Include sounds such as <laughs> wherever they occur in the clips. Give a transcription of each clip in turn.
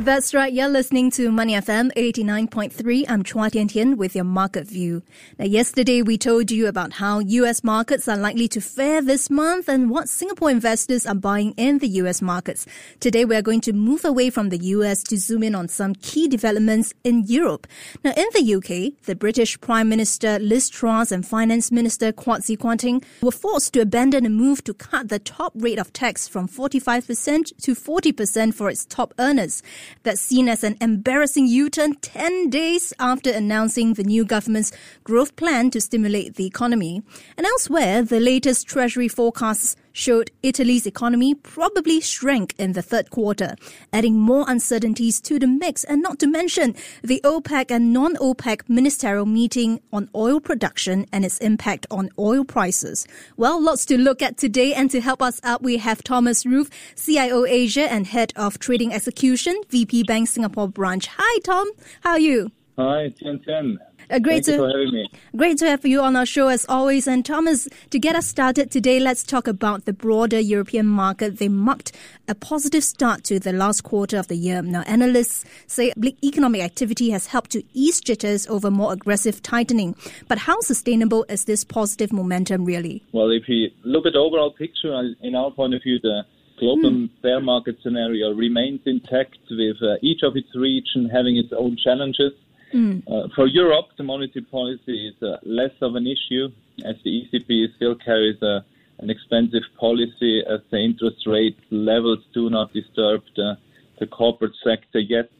That's right. You're listening to Money FM 89.3. I'm Chua Tian Tian with your market view. Now, yesterday we told you about how US markets are likely to fare this month and what Singapore investors are buying in the US markets. Today we are going to move away from the US to zoom in on some key developments in Europe. Now, in the UK, the British Prime Minister Liz Truss and Finance Minister Kwasi Kwarteng were forced to abandon a move to cut the top rate of tax from 45% to 40% for its top earners. That's seen as an embarrassing U-turn 10 days after announcing the new government's growth plan to stimulate the economy. And elsewhere, the latest Treasury forecasts showed Italy's economy probably shrank in the third quarter, adding more uncertainties to the mix, and not to mention the OPEC and non OPEC ministerial meeting on oil production and its impact on oil prices. Well, lots to look at today, and to help us out, we have Thomas Rupf, CIO Asia and Head of Trading Execution, VP Bank Singapore branch. Hi, Tom. How are you? Hi, Tian Tian. Uh, great Thank to you for having me. Great to have you on our show as always. And Thomas, to get us started today, let's talk about the broader European market. They marked a positive start to the last quarter of the year. Now, analysts say economic activity has helped to ease jitters over more aggressive tightening. But how sustainable is this positive momentum really? Well, if you look at the overall picture, uh, in our point of view, the global Hmm. bear market scenario remains intact with uh, each of its region having its own challenges. Hmm. Uh, for Europe, the monetary policy is uh, less of an issue as the ECB still carries uh, an expensive policy as the interest rate levels do not disturb the, the corporate sector yet.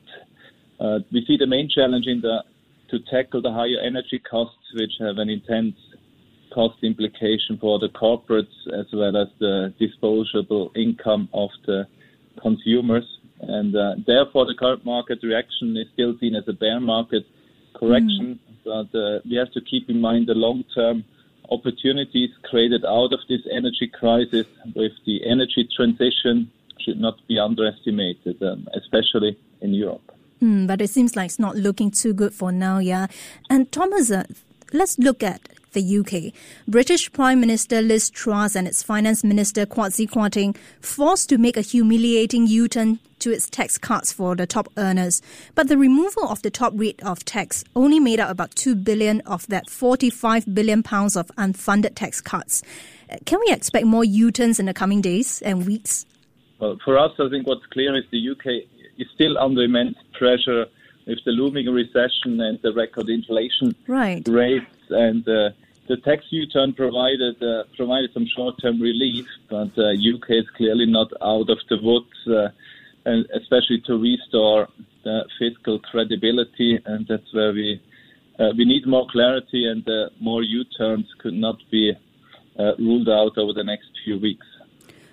Uh, we see the main challenge in the to tackle the higher energy costs, which have an intense cost implication for the corporates as well as the disposable income of the consumers. And uh, therefore, the current market reaction is still seen as a bear market correction. But uh, we have to keep in mind the long term opportunities created out of this energy crisis with the energy transition should not be underestimated, um, especially in Europe. Hmm, but it seems like it's not looking too good for now, yeah. And Thomas, uh, let's look at the UK. British Prime Minister Liz Truss and its Finance Minister Kwasi Kwarteng forced to make a humiliating U-turn to its tax cuts for the top earners. But the removal of the top rate of tax only made up about 2 billion of that 45 billion pounds of unfunded tax cuts. Can we expect more U-turns in the coming days and weeks? Well, for us, I think what's clear is the UK is still under immense pressure with the looming recession and the record inflation Right. rates. And uh, the tax U-turn provided uh, provided some short-term relief, but uh, UK is clearly not out of the woods, uh, and especially to restore the fiscal credibility. And that's where we uh, we need more clarity, and uh, more U-turns could not be uh, ruled out over the next few weeks.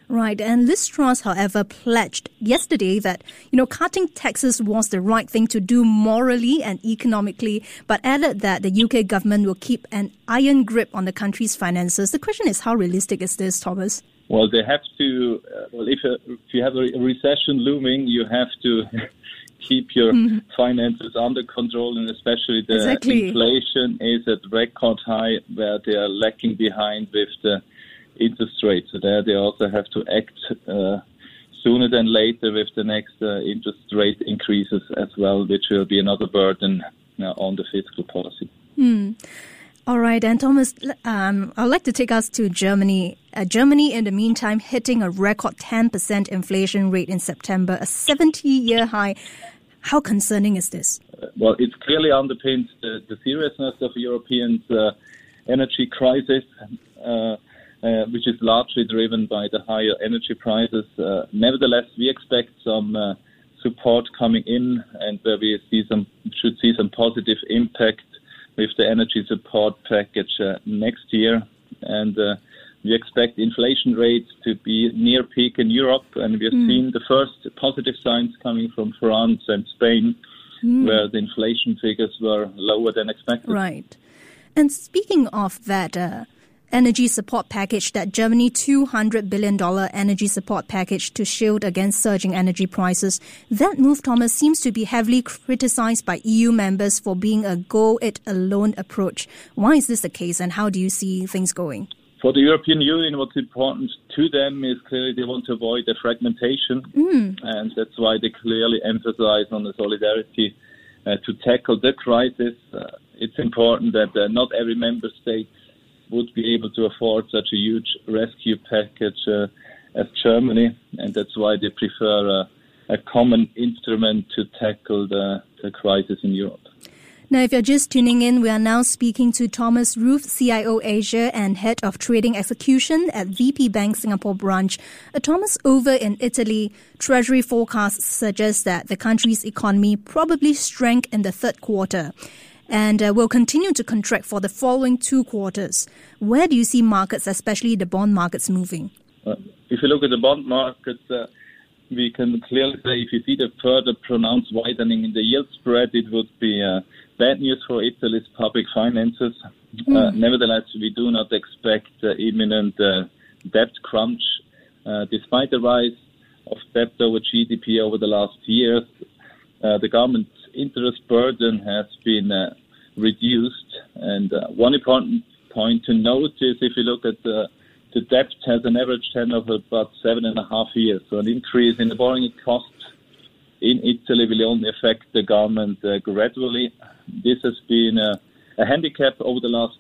Right, and Liz Truss, however, pledged yesterday that you know cutting taxes was the right thing to do morally and economically, but added that the UK government will keep an iron grip on the country's finances. The question is, how realistic is this, Thomas? Well, they have to. Uh, well, if, uh, if you have a recession looming, you have to <laughs> keep your finances under control, and especially the Exactly. inflation is at record high, where they are lacking behind with the interest rates. So there, they also have to act uh, sooner than later with the next uh, interest rate increases as well, which will be another burden uh, on the fiscal policy. All right, and Thomas, um, I'd like to take us to Germany. Uh, Germany, in the meantime, hitting a record 10% inflation rate in September, a 70 year high. How concerning is this? well, it clearly underpins the, the seriousness of Europeans' uh, energy crisis, uh, uh, which is largely driven by the higher energy prices. Uh, nevertheless, we expect some uh, support coming in, and where we see some should see some positive impact with the energy support package uh, next year, and. Uh, we expect inflation rates to be near peak in Europe, and we have seen the first positive signs coming from France and Spain, where the inflation figures were lower than expected. Right. And speaking of that, uh, energy support package, that Germany $200 billion energy support package to shield against surging energy prices. That move, Thomas, seems to be heavily criticized by EU members for being a go it alone approach. Why is this the case and how do you see things going? For the European Union, what's important to them is clearly they want to avoid the fragmentation, mm. and that's why they clearly emphasize on the solidarity uh, to tackle the crisis. Uh, it's important that uh, not every member state would be able to afford such a huge rescue package uh, as Germany, and that's why they prefer a common instrument to tackle the, the crisis in Europe. Now, if you're just tuning in, we are now speaking to Thomas Rupf, CIO Asia and Head of Trading Execution at VP Bank Singapore branch. Uh, Thomas, over in Italy, Treasury forecasts suggest that the country's economy probably shrank in the third quarter and uh, will continue to contract for the following two quarters. Where do you see markets, especially the bond markets, moving? Uh, if you look at the bond markets, uh, we can clearly say if you see the further pronounced widening in the yield spread, it would be uh, bad news for Italy's public finances. Mm. nevertheless, we do not expect imminent uh, debt crunch. despite the rise of debt over GDP over the last years, the government interest burden has been uh, reduced. And uh, one important point to note is if you look at the the debt has an average tenor of about seven and a half years. So an increase in the borrowing cost in Italy will only affect the government uh, gradually. This has been a, a handicap over the last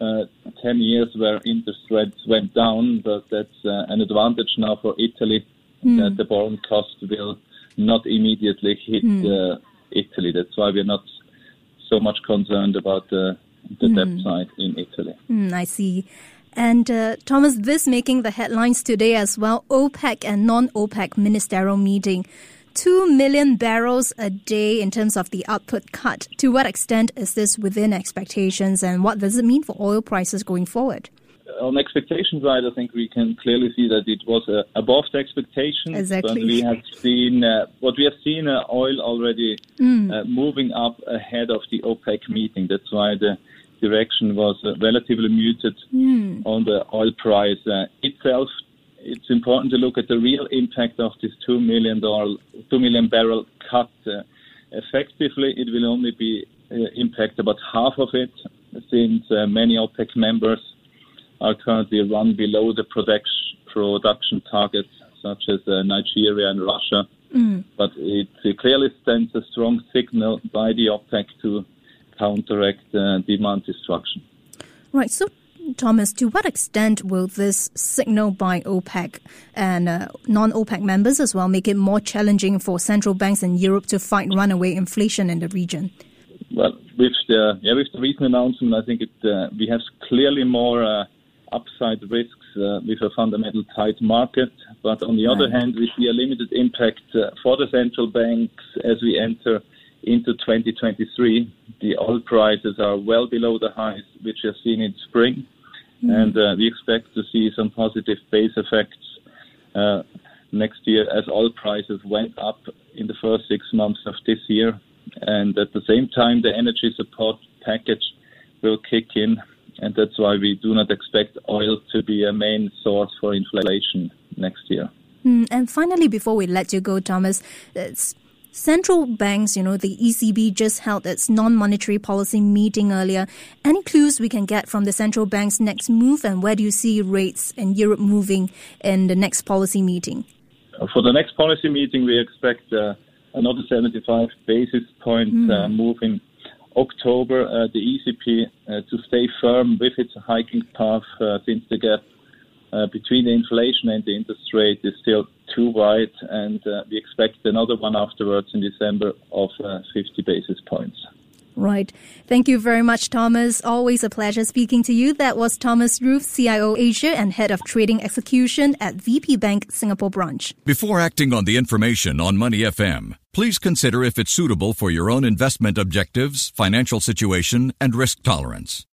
uh, 10 years where interest rates went down, but that's uh, an advantage now for Italy mm. that the borrowing cost will not immediately hit mm. Italy. That's why we're not so much concerned about the, the mm. debt side in Italy. Mm, I see. And uh, Thomas, this making the headlines today as well OPEC and non OPEC ministerial meeting. Two million barrels a day in terms of the output cut. To what extent is this within expectations and what does it mean for oil prices going forward? On expectation side, I think we can clearly see that it was uh, above the expectations. Exactly. But we have seen uh, what we have seen uh, oil already mm. Uh, moving up ahead of the OPEC meeting. That's why the direction was uh, relatively muted mm. on the oil price uh, itself. It's important to look at the real impact of this two million dollar, two million barrel cut. effectively, it will only be impact about half of it, since many OPEC members are currently run below the production production targets, such as uh, Nigeria and Russia. Mm. But it clearly sends a strong signal by the OPEC to counteract uh, demand destruction. Right. So, Thomas, to what extent will this signal by OPEC and uh, non OPEC members as well make it more challenging for central banks in Europe to fight runaway inflation in the region? Well, with the yeah, with the recent announcement, I think it, uh, we have clearly more uh, upside risks uh, with a fundamental tight market. But on the right. other hand, we see a limited impact uh, for the central banks as we enter into 2023. The oil prices are well below the highs which we have seen in spring, mm. and uh, we expect to see some positive base effects uh, next year as oil prices went up in the first six months of this year. And at the same time, the energy support package will kick in and that's why we do not expect oil to be a main source for inflation next year. Mm, and finally, before we let you go, Thomas, central banks, you know, the ECB just held its non-monetary policy meeting earlier. Any clues we can get from the central bank's next move, and where do you see rates in Europe moving in the next policy meeting? For the next policy meeting, we expect uh, another 75 basis point mm. uh, move in October, uh, the ECB uh, to stay firm with its hiking path uh, since the gap between the inflation and the interest rate is still too wide, and we expect another one afterwards in December of 50 basis points. Right. Thank you very much, Thomas. Always a pleasure speaking to you. That was Thomas Rupf, CIO Asia and Head of Trading Execution at VP Bank Singapore branch. Before acting on the information on Money FM, please consider if it's suitable for your own investment objectives, financial situation, and risk tolerance.